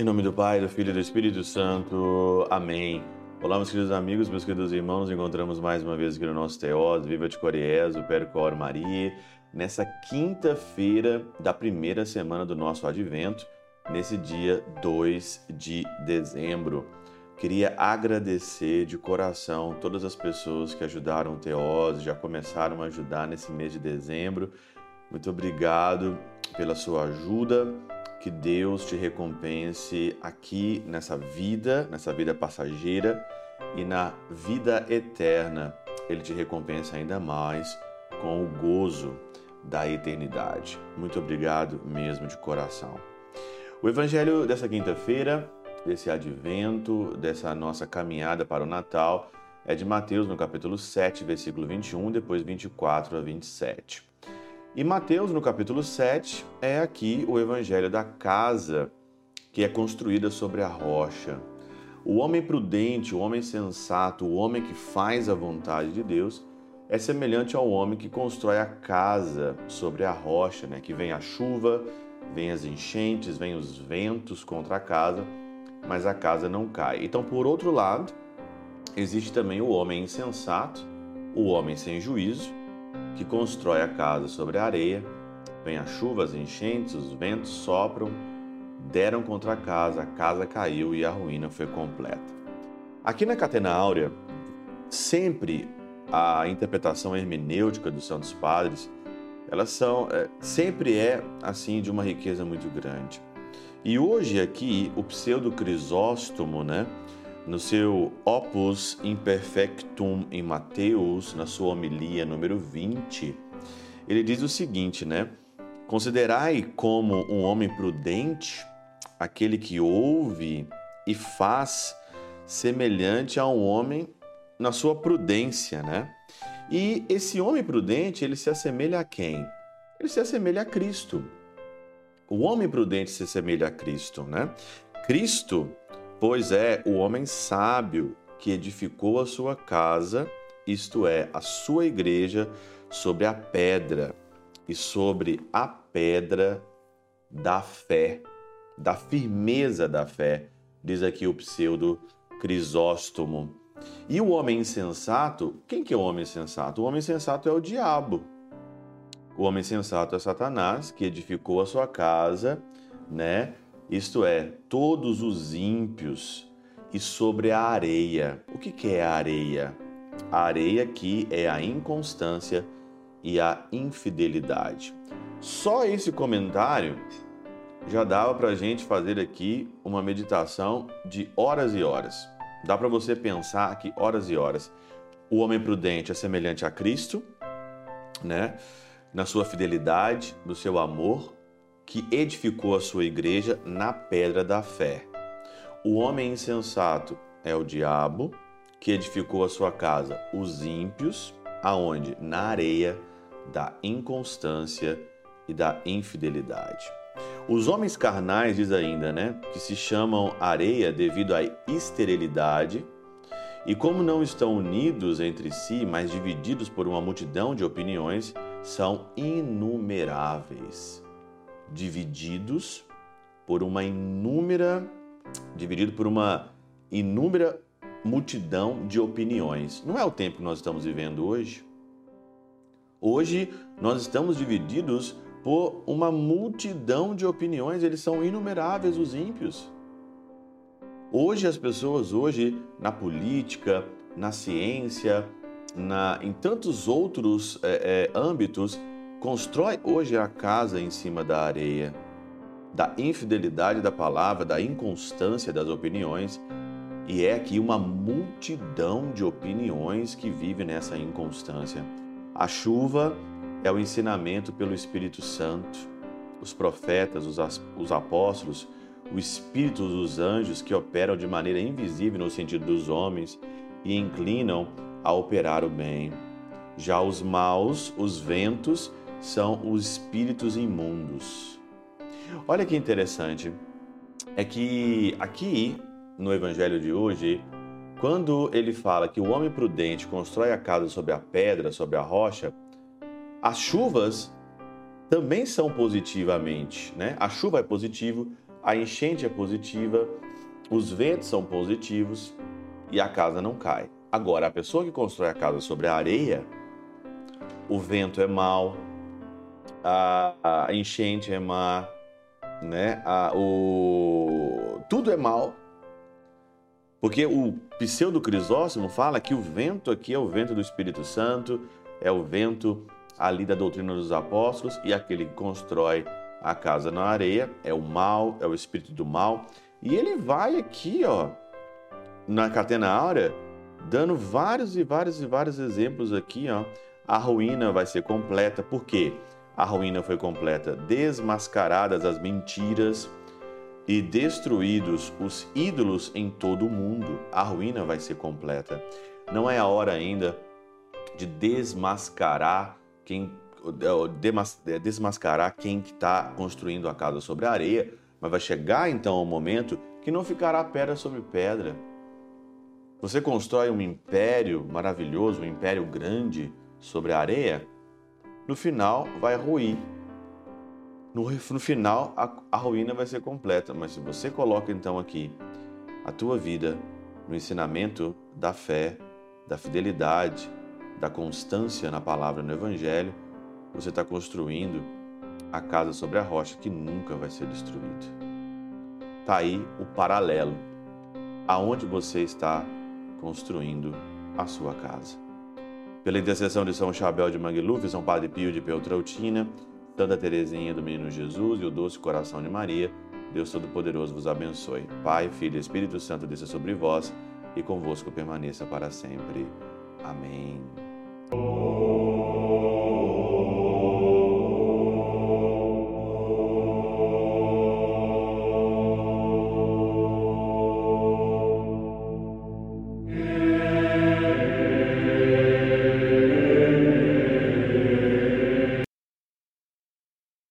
Em nome do Pai, do Filho e do Espírito Santo. Amém. Olá, meus queridos amigos, meus queridos irmãos. Encontramos mais uma vez aqui no nosso Teós, Viva de Coriezo, Percor Maria, nessa quinta-feira da primeira semana do nosso Advento, nesse dia 2 de dezembro. Queria agradecer de coração todas as pessoas que ajudaram o Teós, já começaram a ajudar nesse mês de dezembro. Muito obrigado pela sua ajuda. Que Deus te recompense aqui nessa vida, nessa vida passageira e na vida eterna. Ele te recompensa ainda mais com o gozo da eternidade. Muito obrigado mesmo de coração. O evangelho dessa quinta-feira desse advento, dessa nossa caminhada para o Natal, é de Mateus, no capítulo 7, versículo 21, depois 24 a 27. E Mateus, no capítulo 7, é aqui o evangelho da casa que é construída sobre a rocha. O homem prudente, o homem sensato, o homem que faz a vontade de Deus, é semelhante ao homem que constrói a casa sobre a rocha, né? que vem a chuva, vem as enchentes, vem os ventos contra a casa mas a casa não cai. Então, por outro lado, existe também o homem insensato, o homem sem juízo, que constrói a casa sobre a areia. Vem a chuva, as enchentes, os ventos sopram, deram contra a casa, a casa caiu e a ruína foi completa. Aqui na Catena Áurea, sempre a interpretação hermenêutica dos Santos Padres, elas são, é, sempre é assim de uma riqueza muito grande. E hoje aqui o pseudo Crisóstomo, né, no seu Opus Imperfectum em Mateus, na sua homilia número 20, ele diz o seguinte, né? Considerai como um homem prudente aquele que ouve e faz semelhante a um homem na sua prudência, né? E esse homem prudente, ele se assemelha a quem? Ele se assemelha a Cristo. O homem prudente se assemelha a Cristo, né? Cristo, pois é o homem sábio que edificou a sua casa, isto é, a sua igreja, sobre a pedra e sobre a pedra da fé, da firmeza da fé, diz aqui o pseudo Crisóstomo. E o homem insensato, quem que é o homem insensato? O homem insensato é o diabo. O homem sensato é Satanás, que edificou a sua casa, né? Isto é, todos os ímpios e sobre a areia. O que, que é a areia? A areia aqui é a inconstância e a infidelidade. Só esse comentário já dava para a gente fazer aqui uma meditação de horas e horas. Dá para você pensar aqui horas e horas. O homem prudente é semelhante a Cristo, né? Na sua fidelidade, no seu amor, que edificou a sua igreja na pedra da fé. O homem insensato é o diabo, que edificou a sua casa, os ímpios, aonde? Na areia da inconstância e da infidelidade. Os homens carnais, diz ainda, né, que se chamam areia devido à esterilidade, e como não estão unidos entre si, mas divididos por uma multidão de opiniões, são inumeráveis, divididos por uma inúmera, dividido por uma inúmera multidão de opiniões. Não é o tempo que nós estamos vivendo hoje? Hoje nós estamos divididos por uma multidão de opiniões, eles são inumeráveis os ímpios. Hoje as pessoas hoje na política, na ciência, na, em tantos outros é, é, âmbitos, constrói hoje a casa em cima da areia, da infidelidade da palavra, da inconstância das opiniões, e é aqui uma multidão de opiniões que vive nessa inconstância. A chuva é o ensinamento pelo Espírito Santo, os profetas, os, os apóstolos, o Espírito dos anjos que operam de maneira invisível no sentido dos homens e inclinam a operar o bem. Já os maus, os ventos, são os espíritos imundos. Olha que interessante, é que aqui no Evangelho de hoje, quando ele fala que o homem prudente constrói a casa sobre a pedra, sobre a rocha, as chuvas também são positivamente, né? A chuva é positivo, a enchente é positiva, os ventos são positivos e a casa não cai. Agora, a pessoa que constrói a casa sobre a areia, o vento é mau, a, a enchente é má, né? A, o, tudo é mal. Porque o pseudo Crisóstomo fala que o vento aqui é o vento do Espírito Santo, é o vento ali da doutrina dos apóstolos, e aquele que constrói a casa na areia é o mal, é o espírito do mal. E ele vai aqui, ó, na Catena Áurea, dando vários e vários e vários exemplos aqui, ó. A ruína vai ser completa, por quê? A ruína foi completa, desmascaradas as mentiras e destruídos os ídolos em todo o mundo. A ruína vai ser completa. Não é a hora ainda de desmascarar quem é, desmascarar quem está construindo a casa sobre a areia, mas vai chegar então o momento que não ficará pedra sobre pedra. Você constrói um império maravilhoso, um império grande sobre a areia, no final vai ruir. No, no final, a, a ruína vai ser completa. Mas se você coloca então aqui a tua vida no ensinamento da fé, da fidelidade, da constância na palavra no Evangelho, você está construindo a casa sobre a rocha que nunca vai ser destruída. Está aí o paralelo aonde você está construindo a sua casa pela intercessão de São Chabel de Mangluf, São Padre Pio de Peltrautina, Santa Teresinha do Menino Jesus e o Doce Coração de Maria, Deus Todo-Poderoso vos abençoe. Pai, Filho e Espírito Santo desça sobre vós e convosco permaneça para sempre. Amém.